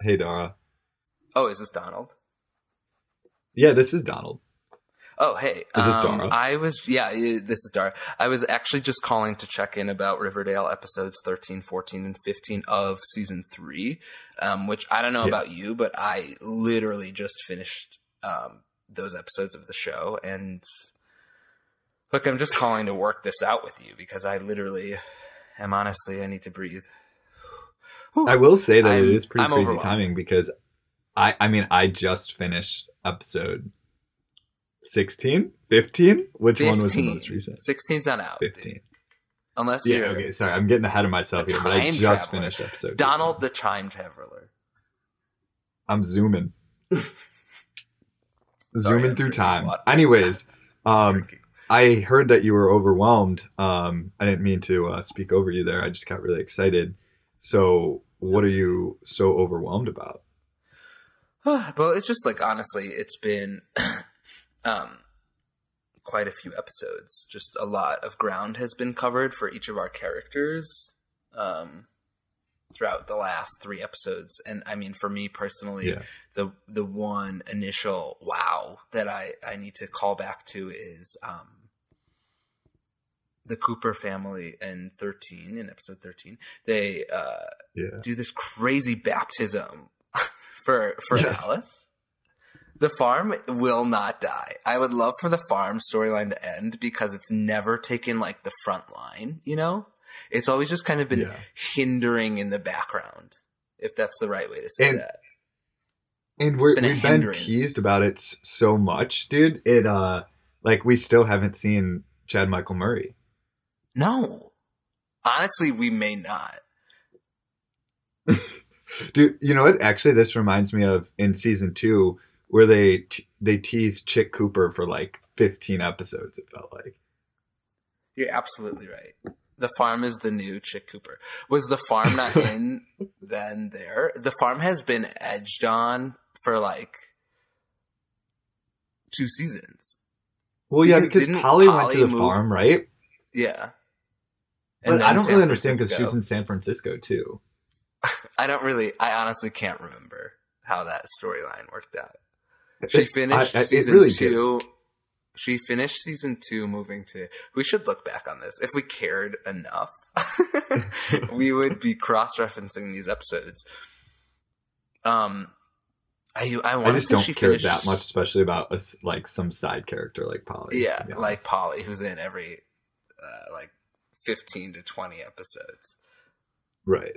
Hey, Dara. Oh, is this Donald? Yeah, this is Donald. Oh, hey. Is this um, Dara? I was, yeah, this is Dara. I was actually just calling to check in about Riverdale episodes 13, 14, and 15 of season three, um, which I don't know Yeah. about you, but I literally just finished um, those episodes of the show. And look, I'm just calling to work this out with you because I literally am honestly, I need to breathe. I will say that it I'm- is pretty I'm crazy timing because I I mean I just finished episode 16, 15? Which one was the most recent? 16's not out. dude. 15. Unless Yeah, you're okay, sorry. I'm getting ahead of myself here, but I just traveler. finished episode. Donald 15. the Time Traveler. I'm zooming. Sorry, zooming I'm through time. Anyways, um I heard that you were overwhelmed. Um I didn't mean to uh, speak over you there. I just got really excited. So, what are you so overwhelmed about? well, it's just like honestly, it's been um quite a few episodes. Just a lot of ground has been covered for each of our characters um throughout the last 3 episodes. And I mean for me personally, Yeah. the the one initial wow that I I need to call back to is um the Cooper family in 13 in episode 13 they uh Yeah. do this crazy baptism for for Yes. Alice. The farm will not die. I would love for the farm storyline to end because it's never taken like the front line, you know? It's always just kind of been Yeah. hindering in the background, if that's the right way to say And- that. And we're, been we've been teased about it so much, dude. It uh like we still haven't seen Chad Michael Murray. No. Honestly, we may not. Dude, you know what? Actually, this reminds me of in season two where they t- they teased Chic Cooper for like 15 episodes. It felt like. You're absolutely right. The farm is the new Chic Cooper. Was the farm not in then there? The farm has been edged on for like two seasons. Well, yeah, Because because didn't Polly went to the move- farm, right? Yeah. But I don't San really understand because she was in San Francisco too. I don't really. I honestly can't remember how that storyline worked out. She finished I- season really did. two. She finished season two, moving to. We should look back on this. If we cared enough, we would be cross-referencing these episodes. Um, I I I just don't she care finished, that much, especially about a like some side character like Polly. Yeah, like. Polly, who's in every uh, like fifteen to twenty episodes. right.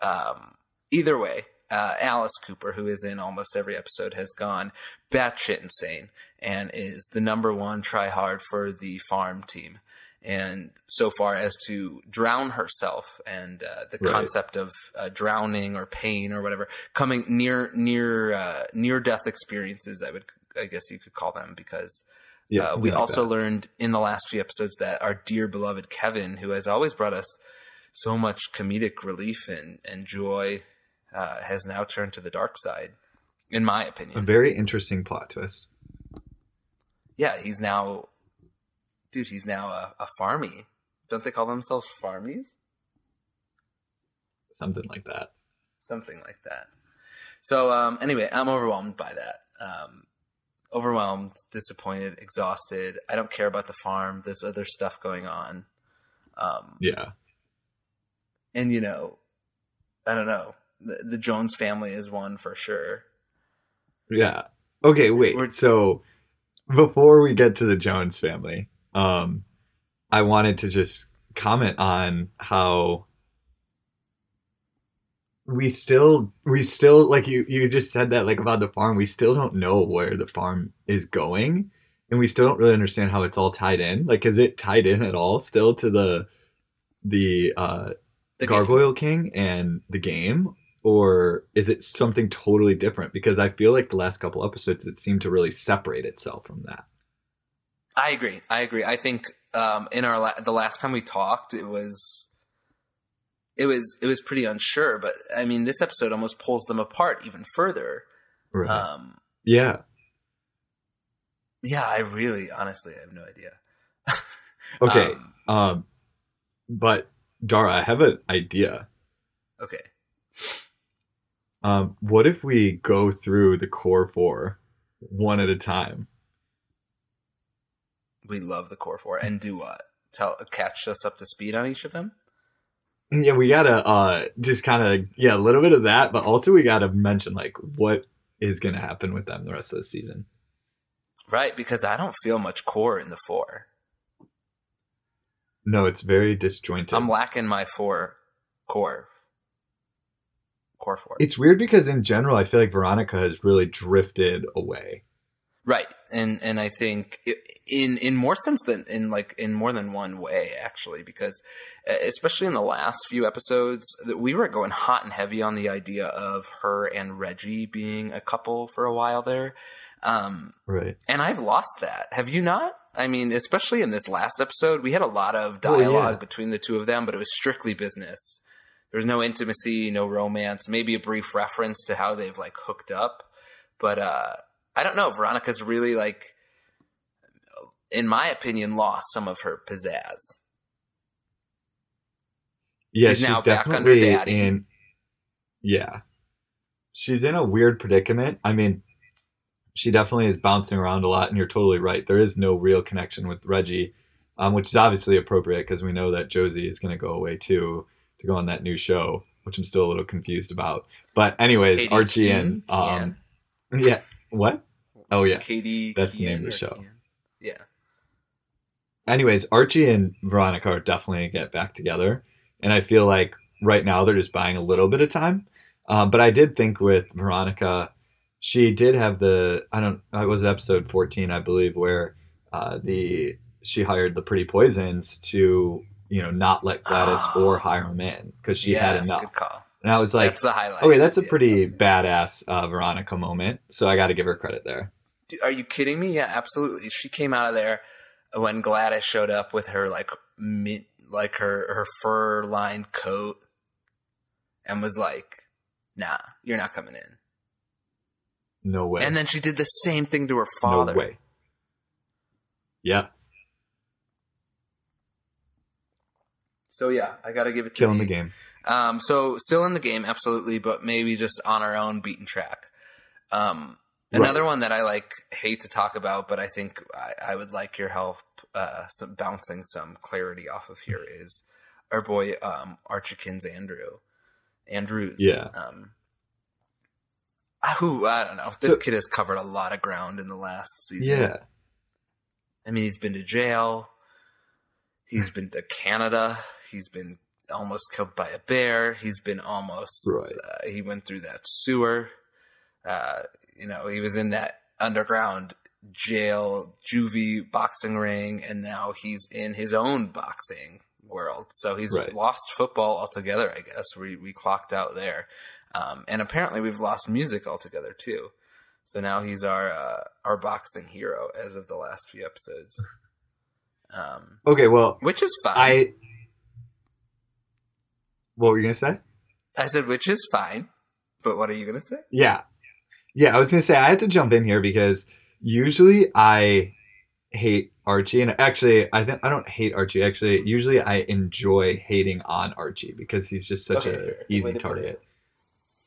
Um, either way, uh, Alice Cooper, who is in almost every episode, has gone batshit insane and is the number one try hard for the farm team. And so far as to drown herself and uh, the Right. concept of uh, drowning or pain or whatever coming near near uh, near death experiences, I would I guess you could call them because Yeah, uh, we also that. learned in the last few episodes that our dear beloved Kevin, who has always brought us so much comedic relief and, and joy, uh, has now turned to the dark side, in my opinion, a very interesting plot twist. Yeah, he's now, dude, he's now a, a farmy. Don't they call themselves farmies? Something like that. Something like that. So, um, anyway, I'm overwhelmed by that. Um, overwhelmed, disappointed, exhausted. I don't care about the farm. There's other stuff going on. Um, Yeah. and you know, I don't know. The, the Jones family is one for sure. Yeah. Okay, wait. We're- so before we get to the Jones family, um I wanted to just comment on how we still we still like you you just said that like about the farm, we still don't know where the farm is going and we still don't really understand how it's all tied in. Like is it tied in at all still to the the uh The game. Gargoyle King and the game, or is it something totally different? Because I feel like the last couple episodes it seemed to really separate itself from that. I agree. I agree. I think um, in our la- the last time we talked, it was it was it was pretty unsure. But I mean, this episode almost pulls them apart even further. Right. Um, yeah. yeah, I really, honestly, I have no idea. Okay. Um, Um, but Dara, I have an idea. okay. Um, what if we go through the core four one at a time? We love the core four, and do what? Tell catch us up to speed on each of them. Yeah, we gotta uh just kind of yeah a little bit of that, but also we gotta mention like what is gonna happen with them the rest of the season. Right, because I don't feel much core in the four. No, it's very disjointed. I'm lacking my four core. Core four. It's weird because in general, I feel like Veronica has really drifted away. Right, and and I think in in more sense than in like in more than one way actually, because especially in the last few episodes, that we were going hot and heavy on the idea of her and Reggie being a couple for a while there. Um, right, and I've lost that. Have you not? I mean, especially in this last episode, we had a lot of dialogue oh, yeah. between the two of them, but it was strictly business. There was no intimacy, no romance, maybe a brief reference to how they've like hooked up, but uh I don't know. Veronica's really like, in my opinion, lost some of her pizzazz. Yeah, she's, she's now back under daddy. In, yeah, she's in a weird predicament. I mean, she definitely is bouncing around a lot, and you're totally right. There is no real connection with Reggie, um, which is obviously appropriate because we know that Josie is going to go away too to go on that new show, which I'm still a little confused about. But anyways, Katie Archie and um, yeah, what? Oh yeah, Katie. That's the name of the show. Yeah. Anyways, Archie and Veronica are definitely gonna get back together, and I feel like right now they're just buying a little bit of time. Um, but I did think with Veronica, she did have the I don't it was episode fourteen I believe where uh, the she hired the Pretty Poisons to you know not let Gladys oh. or Hiram in because she yes, had enough. And I was like, that's the highlight. Okay, that's a pretty badass uh, Veronica moment. So I got to give her credit there. Are you kidding me? Yeah, absolutely. She came out of there when Gladys showed up with her like like her her fur lined coat and was like, "Nah, you're not coming in." No way. And then she did the same thing to her father. No way. Yep. So yeah, I got to give it to killing the game. Um, so still in the game, absolutely, but maybe just on our own beaten track. Um, another one that I like hate to talk about, but I think I, I would like your help, uh, some bouncing some clarity off of here is our boy um, Archiekins Andrew, Andrews. Yeah. Um, who I don't know. This so, kid has covered a lot of ground in the last season. Yeah. I mean, he's been to jail. He's been to Canada. He's been almost killed by a bear. He's been almost. Right. Uh, he went through that sewer. Uh, you know, he was in that underground jail, juvie boxing ring, and now he's in his own boxing world. So he's right. lost football altogether. I guess we we clocked out there, um, and apparently we've lost music altogether too. So now he's our uh, our boxing hero as of the last few episodes. Um, okay, well, which is fine. I what were you gonna say? I said, which is fine, but what are you gonna say? Yeah, yeah. I was gonna say I had to jump in here because usually I hate Archie, and actually, I think I don't hate Archie. Actually, usually I enjoy hating on Archie because he's just such okay, an easy target.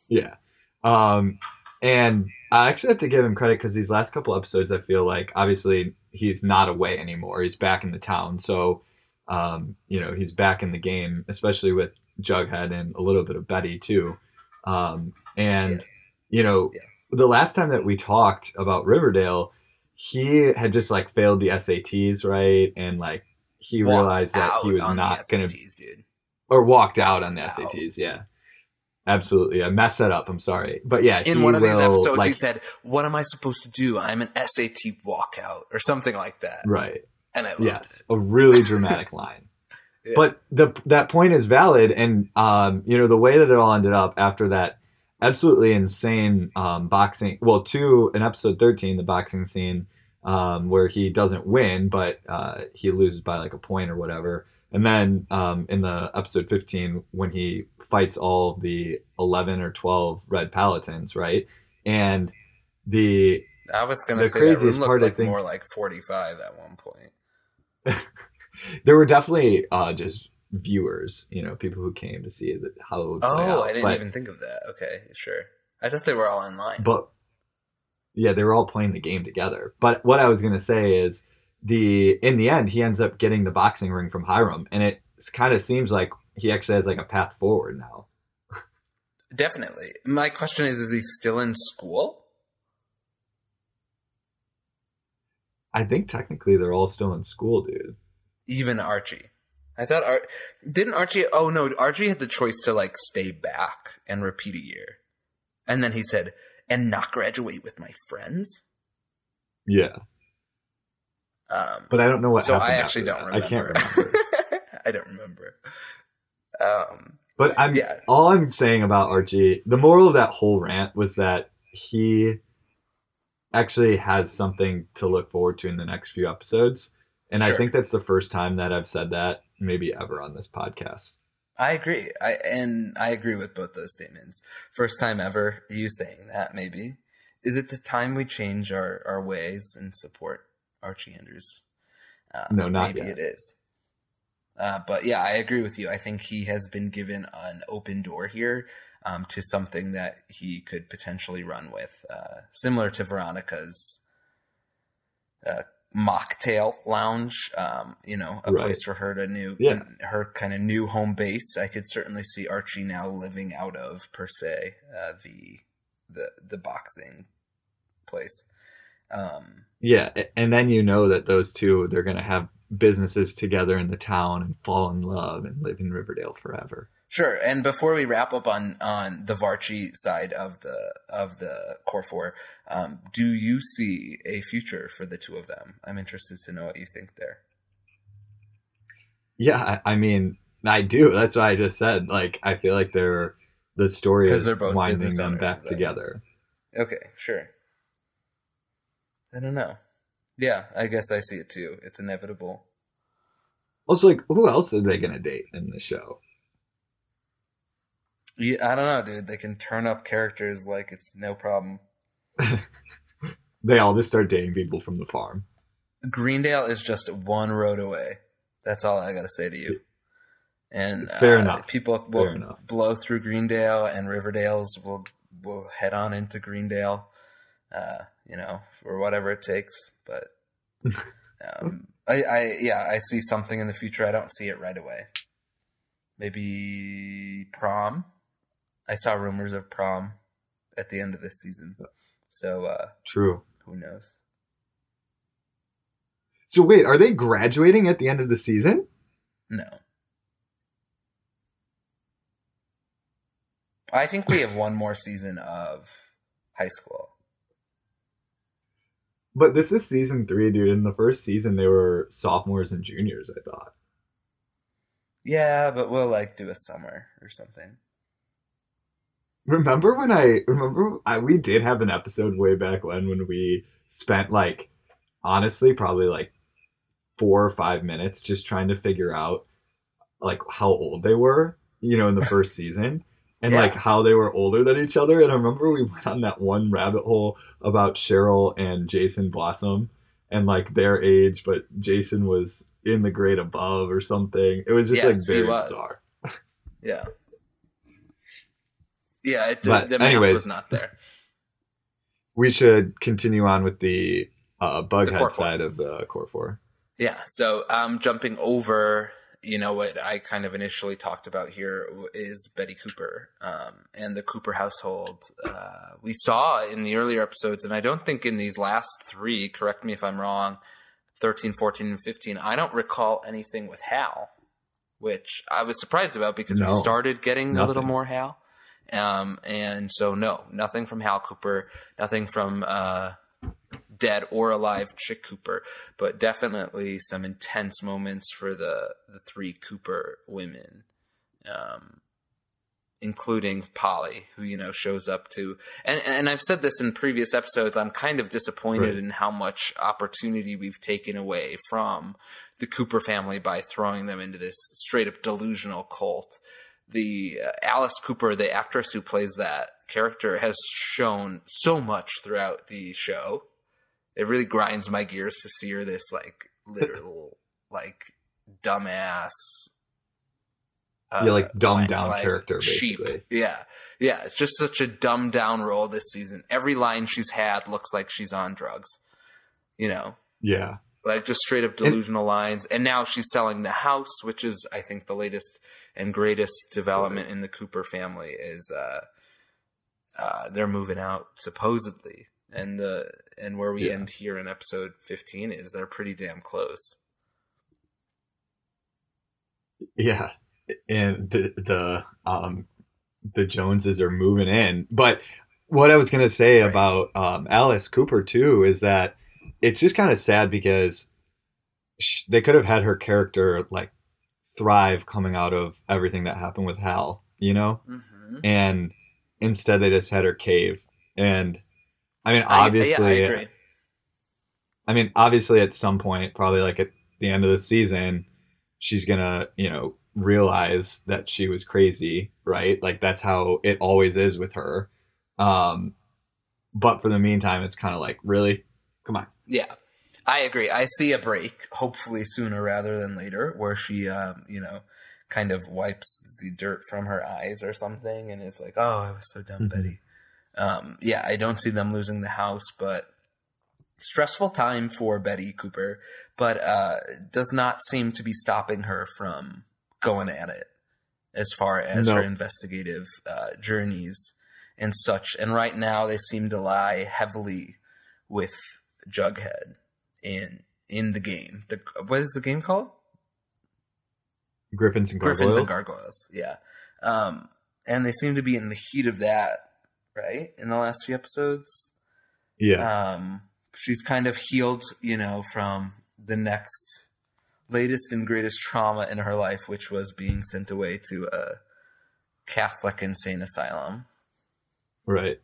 Yeah. Um, and I actually have to give him credit because these last couple episodes, I feel like obviously he's not away anymore. He's back in the town, so um, you know he's back in the game, especially with Jughead and a little bit of Betty too. Um, and yes. you know, yeah. the last time that we talked about Riverdale, he had just like failed the SATs, right? And like he walked realized that he was not SATs, gonna dude. or walked out on the out. SATs, yeah. Absolutely, I messed that up. I'm sorry, but yeah. In one of will, these episodes, like, he said, "What am I supposed to do? I'm an SAT walkout or something like that." Right. And I yes, it. a really dramatic line. But the that point is valid, and um, you know the way that it all ended up after that absolutely insane um, boxing. Well, two in episode thirteen, the boxing scene um, where he doesn't win, but uh, he loses by like a point or whatever. And then um, in the episode 15, when he fights all the 11 or 12 red paladins, right? And the I was going to say craziest that room part, like I think, more like 45 at one point. there were definitely uh, just viewers, you know, people who came to see the, how. oh, I didn't but, even think of that. Okay, sure. I thought they were all online. But yeah, they were all playing the game together. But what I was gonna say is the in the end he ends up getting the boxing ring from Hiram, and it kind of seems like he actually has like a path forward now. Definitely. My question is: Is he still in school? I think technically they're all still in school, dude. Even Archie. I thought Ar- didn't Archie. Oh no, Archie had the choice to like stay back and repeat a year, and then he said, "And not graduate with my friends." Yeah, Um, but I don't know what. so I actually don't that. remember. I can't remember. I don't remember. Um, But I'm Yeah. all I'm saying about Archie. The moral of that whole rant was that he actually has something to look forward to in the next few episodes, and I think that's the first time that I've said that maybe ever on this podcast. I agree. I and I agree with both those statements. First time ever you saying that maybe. Is it the time we change our, our ways and support Archie Andrews? Uh, No, not maybe yet. it is. Uh, but yeah, I agree with you. I think he has been given an open door here um, to something that he could potentially run with, uh, similar to Veronica's uh, mocktail lounge. Um, you know, a Right. place for her to new, Yeah. her kind of new home base. I could certainly see Archie now living out of per se uh, the the the boxing place. Um, Yeah, and then you know that those two they're gonna have businesses together in the town and fall in love and live in Riverdale forever. Sure. And before we wrap up on on the Varchie side of the of the core four, um, do you see a future for the two of them? I'm interested to know what you think there. Yeah, I, I mean, I do. That's why I just said. Like, I feel like they're the story is they're both winding them owners, back together. Okay, sure. I don't know. Yeah, I guess I see it too. It's inevitable. Also, like, who else are they gonna date in the show? Yeah, I don't know, dude. They can turn up characters like it's no problem. They all just start dating people from the farm. Greendale is just one road away. That's all I got to say to you. And Fair uh, enough. People will Fair enough. blow through Greendale, and Riverdale's will will head on into Greendale. Uh, you know, for whatever it takes. But um, I, I, yeah, I see something in the future. I don't see it right away. Maybe prom. I saw rumors of prom at the end of this season. So uh, True. who knows? So wait, are they graduating at the end of the season? No. I think we have one more season of high school. But this is season three, dude. In the first season, they were sophomores and juniors. I thought. Yeah, but we'll like do a summer or something. Remember when I remember I, we did have an episode way back when when we spent like honestly probably like four or five minutes just trying to figure out like how old they were, you know, in the first season. And Yeah. like how they were older than each other. And I remember we went on that one rabbit hole about Cheryl and Jason Blossom and like their age, but Jason was in the grade above or something. It was just Yes, like very bizarre. Yeah. Yeah, it, the, But the anyways. was not there. We should continue on with the uh, The core bughead side of the core four. Yeah, so um, jumping over, you know, what I kind of initially talked about here is Betty Cooper um, and the Cooper household. Uh, we saw in the earlier episodes, and I don't think in these last three, correct me if I'm wrong, 13, 14, and 15, I don't recall anything with Hal, which I was surprised about because we started getting a little more Hal. Um, and so, no, nothing from Hal Cooper, nothing from uh, dead or alive Chic Cooper, but definitely some intense moments for the the three Cooper women, um, including Polly, who you know shows up to. And and I've said this in previous episodes. I'm kind of disappointed Right. in how much opportunity we've taken away from the Cooper family by throwing them into this straight up delusional cult. The uh, Alice Cooper, the actress who plays that character, has shown so much throughout the show it really grinds my gears to see her this like literal like dumbass uh, yeah, like dumbed down like character basically. Yeah, yeah. It's just such a dumbed down role this season. Every line she's had looks like she's on drugs. You know, Yeah. Like just straight up delusional lines. And now she's selling the house, which is, I think, the latest and greatest development in the Cooper family. Is uh, uh, they're moving out supposedly, and the and where we Yeah. end here in episode fifteen is they're pretty damn close. Yeah, and the the um the Joneses are moving in. But what I was gonna say Right. about um, Alice Cooper too is that it's just kind of sad because sh- they could have had her character like thrive coming out of everything that happened with Hal, you know, Mm-hmm. and instead they just had her cave. And I mean, I, obviously, yeah, I agree. I mean, obviously, at some point, probably like at the end of the season, she's gonna, you know, realize that she was crazy, right? Like that's how it always is with her. Um, but for the meantime, it's kind of like, really, come on, Yeah, I agree. I see a break, hopefully sooner rather than later, where she, um, you know, kind of wipes the dirt from her eyes or something, and it's like, "Oh, I was so dumb, Mhm. Betty." Um, yeah, I don't see them losing the house, but stressful time for Betty Cooper, but uh, does not seem to be stopping her from going at it as far as No. her investigative uh, journeys and such. And right now, they seem to lie heavily with Jughead in in the game. The what is the game called? Griffins and Gargoyles. Griffins and Gargoyles. Yeah, um, and they seem to be in the heat of that, right? In the last few episodes, yeah, um, she's kind of healed, you know, from the next latest and greatest trauma in her life, which was being sent away to a Catholic insane asylum. right.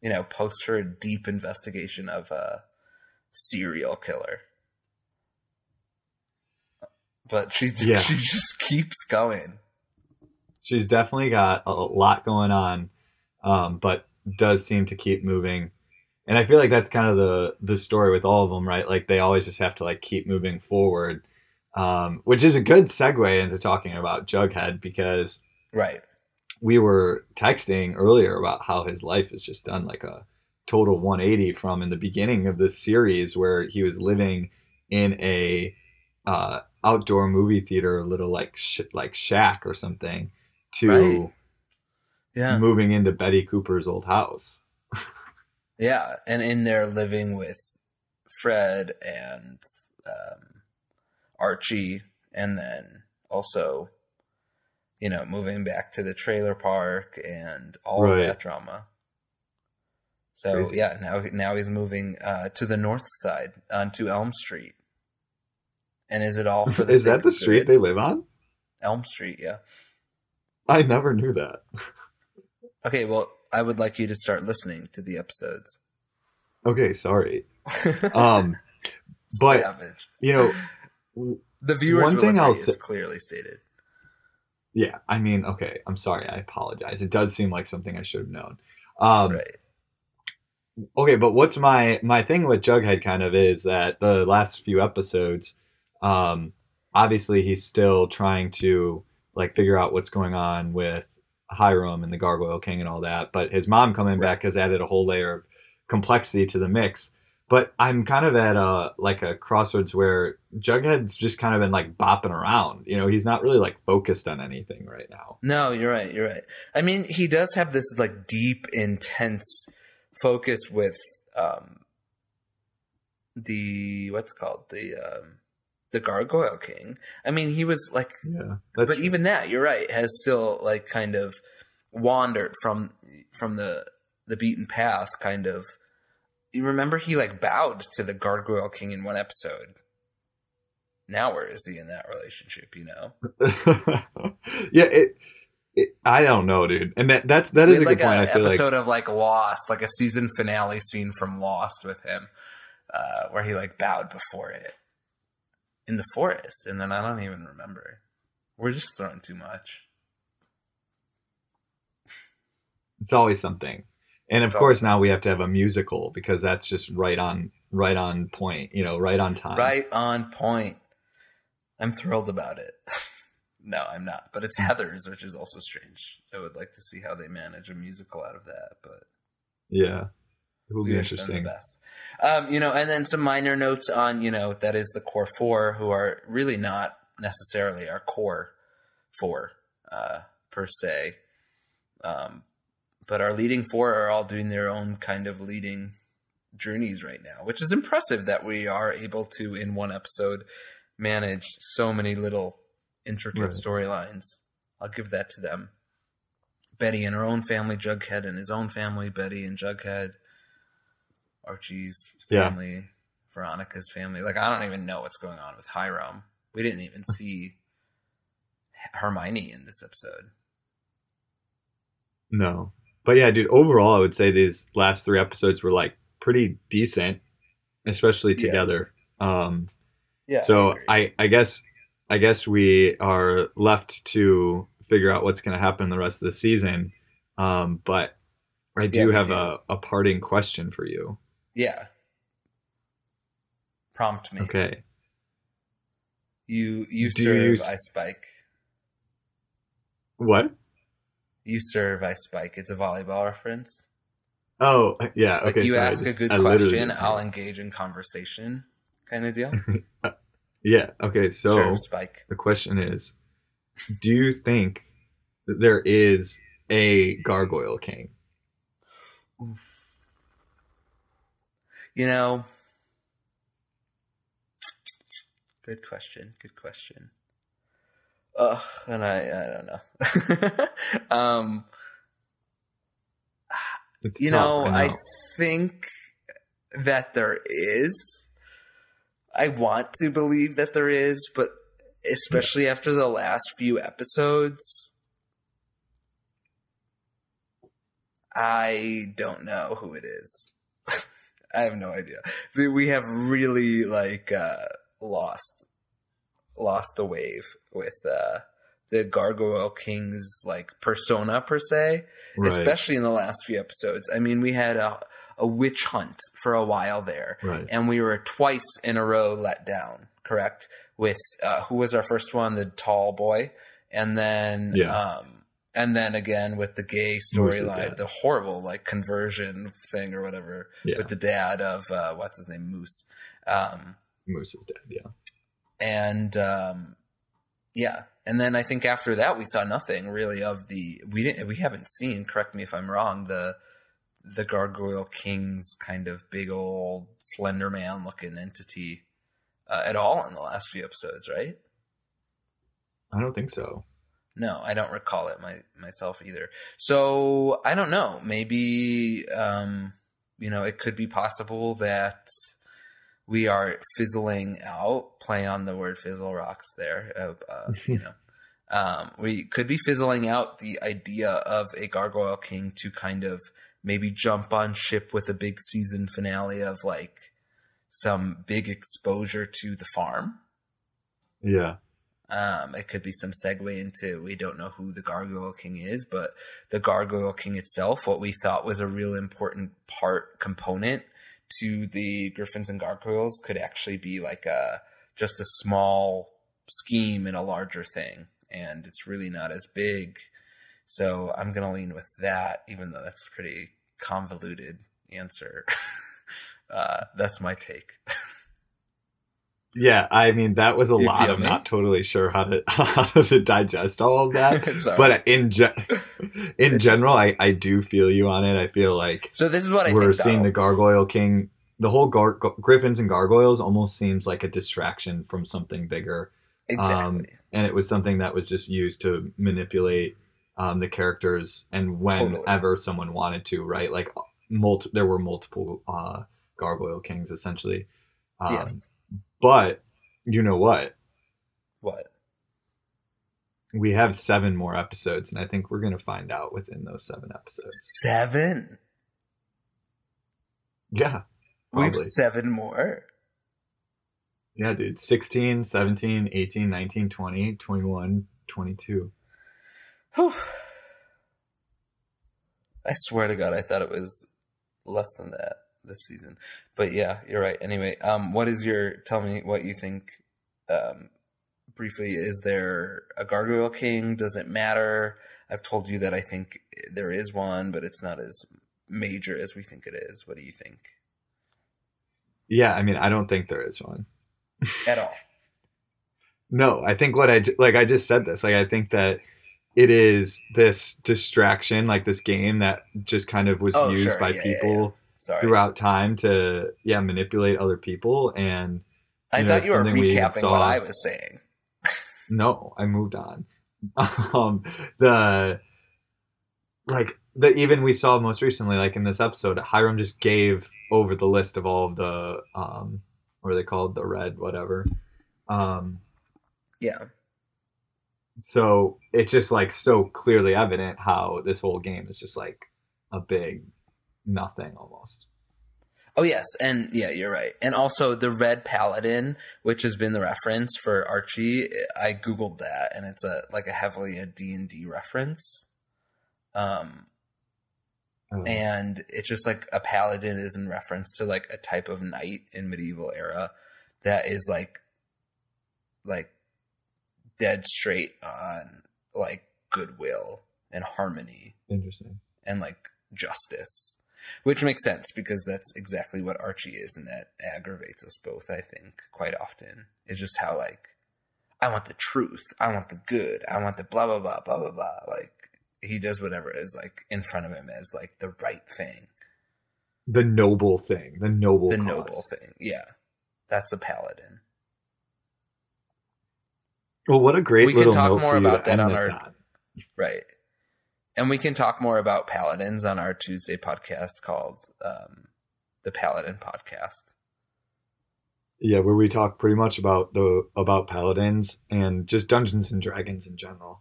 You know, post her deep investigation of a serial killer. But she Yeah. she just keeps going. She's definitely got a lot going on, um, but does seem to keep moving. And I feel like that's kind of the the story with all of them, right? Like they always just have to like keep moving forward, um, which is a good segue into talking about Jughead because Right. we were texting earlier about how his life is just done like a total 180 from in the beginning of this series where he was living in a uh, outdoor movie theater, a little like sh- like shack or something, to Right. Yeah. moving into Betty Cooper's old house. Yeah, and in there living with Fred and um, Archie, and then also, you know, moving back to the trailer park and all Right. of that drama. So Crazy. yeah, now now he's moving uh, to the north side onto Elm Street. And is it all for the Is that the street they live on? Elm Street, yeah. I never knew that. Okay, well, I would like you to start listening to the episodes. Okay, sorry. Um, but- Savage. you know, The viewers One thing I'll say- clearly stated. yeah, I mean, okay, I'm sorry. I apologize. It does seem like something I should have known. Um, right. Okay but what's my my thing with jughead kind of is that the last few episodes um obviously he's still trying to like figure out what's going on with hiram and the gargoyle king and all that but his mom coming back has added a whole layer of complexity to the mix but i'm kind of at a like a crossroads where jughead's just kind of been like bopping around you know he's not really like focused on anything right now No, you're right. You're right. I mean, he does have this like deep, intense focus with um the what's it called the um the Gargoyle King. I mean, he was like, yeah but even that, you're right, has still like kind of wandered from from the the beaten path. Kind of. You remember he like bowed to the Gargoyle King in one episode. Now where is he in that relationship? You know. yeah, it, it. I don't know, dude. And that that's that is a had, good point. I feel like an episode of like Lost, like a season finale scene from Lost with him, uh, where he like bowed before it in the forest, and then I don't even remember. We're just throwing too much. it's always something. And of It's course, now we have to have a musical because that's just right on right on point. You know, right on time. Right on point. I'm thrilled about it. No, I'm not. But it's Heathers, which is also strange. I would like to see how they manage a musical out of that, but Yeah. It will be interesting. the best. Um, you know, and then some minor notes on, you know, that is the core four who are really not necessarily our core four, uh, per se. Um, but our leading four are all doing their own kind of leading journeys right now, which is impressive that we are able to, in one episode, manage so many little intricate Right. storylines. I'll give that to them. Betty and her own family, Jughead and his own family, Betty and Jughead, Archie's Yeah. family, Veronica's family. Like I don't even know what's going on with Hiram. We didn't even see Hermione in this episode. No. But yeah, dude, overall I would say these last three episodes were like pretty decent, especially Yeah. together. Um Yeah. so agree. I, I guess I guess we are left to figure out what's gonna happen the rest of the season. Um but I do we have do. a, a parting question for you. yeah. Prompt me. Okay. You you Do serve you s- I Spike. What? You serve I Spike. It's a volleyball reference. Oh yeah, Like okay. you sorry, ask just- a good I question, I'll engage in conversation, kind of deal. Yeah, okay, so Spike. the question is do you think that there is a gargoyle king? You know, good question. Good question. Ugh, and I I don't know. um, It's you tough, know, I, know. think that there is. I want to believe that there is, but especially after the last few episodes, I don't know who it is. I have no idea. We- We have really like uh, lost lost the wave with uh, the Gargoyle King's like persona per se right, especially in the last few episodes. I mean, we had a, a witch hunt for a while there, right. and we were twice in a row let down. Correct? With uh, who was our first one? The tall boy, and then Yeah. um, and then again with the gay storyline, the horrible like conversion thing or whatever Yeah, with the dad of uh, what's his name, Moose. Um, Moose is dead. Yeah, and um, yeah, and then I think after that we saw nothing really of the we didn't we haven't seen. Correct me if I'm wrong. The the Gargoyle King's kind of big old Slender Man looking entity uh, at all in the last few episodes, right? I don't think so. No, I don't recall it my, myself either. So I don't know. Maybe um, you know it could be possible that we are fizzling out. Play on the word fizzle rocks there. Uh, uh, you know, um, we could be fizzling out the idea of a gargoyle king to kind of maybe jump on ship with a big season finale of like some big exposure to the farm. Yeah, Um, it could be some segue into we don't know who the Gargoyle King is, but the Gargoyle King itself, what we thought was a real important part component to the Griffins and Gargoyles, could actually be like a just a small scheme in a larger thing, and it's really not as big. So I'm gonna lean with that, even though that's pretty convoluted answer. uh, that's my take. yeah. I mean, that was a You lot. I'm me? not totally sure how to how to digest all of that. But in ge- in It's general, I I do feel you on it. I feel like so this is what I we're think. seeing though. the Gargoyle King. The whole gar- Gar- Griffins and Gargoyles almost seems like a distraction from something bigger. exactly. um, and it was something that was just used to manipulate um, the characters and whenever someone wanted to right like multi- there were multiple uh, gargoyle kings essentially um, yes. but you know what What? we have seven more episodes and i think we're going to find out within those seven episodes Seven. yeah We have seven more. yeah dude 16 17 18 19 20 21 22 Whew. I swear to God, I thought it was less than that this season. But yeah, you're right. Anyway, um, what is your? Tell me what you think. Um, briefly, is there a Gargoyle King? Does it matter? I've told you that I think there is one, but it's not as major as we think it is. What do you think? Yeah, I mean, I don't think there is one at all. No, I think what I like I just said this. Like I think that it is this distraction, like this game that just kind of was oh, used sure. by yeah, people yeah, yeah. throughout time to yeah manipulate other people. And I know, thought you were recapping we what I was saying. no, I moved on. um, the like the even we saw most recently, like in this episode, Hiram just gave over the list of all of the um, what are they called, the red whatever. Um, yeah. So it's just like so clearly evident how this whole game is just like a big nothing almost. Oh yes, and yeah, you're right. And also the red paladin, which has been the reference for Archie, I googled that, and it's a like a heavily a D and D reference. Um, oh. and it's just like a paladin is in reference to like a type of knight in medieval era that is like like dead straight on like goodwill and harmony. Interesting. And like justice. Which makes sense because that's exactly what Archie is and that aggravates us both, I think, quite often. It's just how like I want the truth, I want the good, I want the blah blah blah blah blah blah. Like he does whatever is like in front of him as like the right thing. The noble thing. The noble The cause. noble thing, yeah. That's a paladin. Well, what a great we can talk more about that on our on. right, and we can talk more about paladins on our Tuesday podcast called um, the Paladin Podcast. Yeah, where we talk pretty much about the about paladins and just Dungeons and Dragons in general.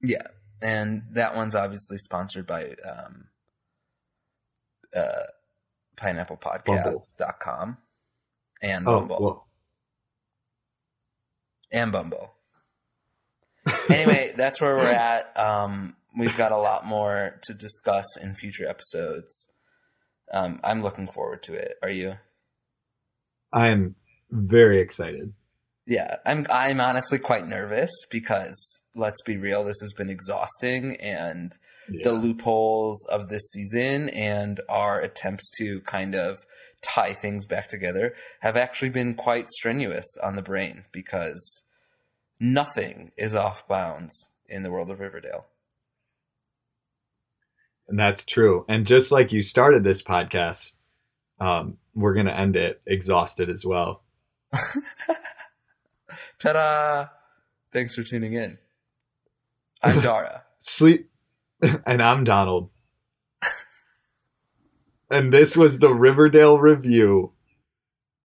Yeah, and that one's obviously sponsored by um, uh, pineapplepodcast.com and oh, Bumble. Oh, and Bumble anyway, that's where we're at. Um, we've got a lot more to discuss in future episodes. Um, I'm looking forward to it. Are you? I'm very excited. Yeah, I'm. I'm honestly quite nervous because let's be real, this has been exhausting, and yeah. the loopholes of this season and our attempts to kind of tie things back together have actually been quite strenuous on the brain because nothing is off bounds in the world of Riverdale. And that's true. And just like you started this podcast, um, we're going to end it exhausted as well. Ta da! Thanks for tuning in. I'm Dara. Sleep. And I'm Donald. and this was the Riverdale Review.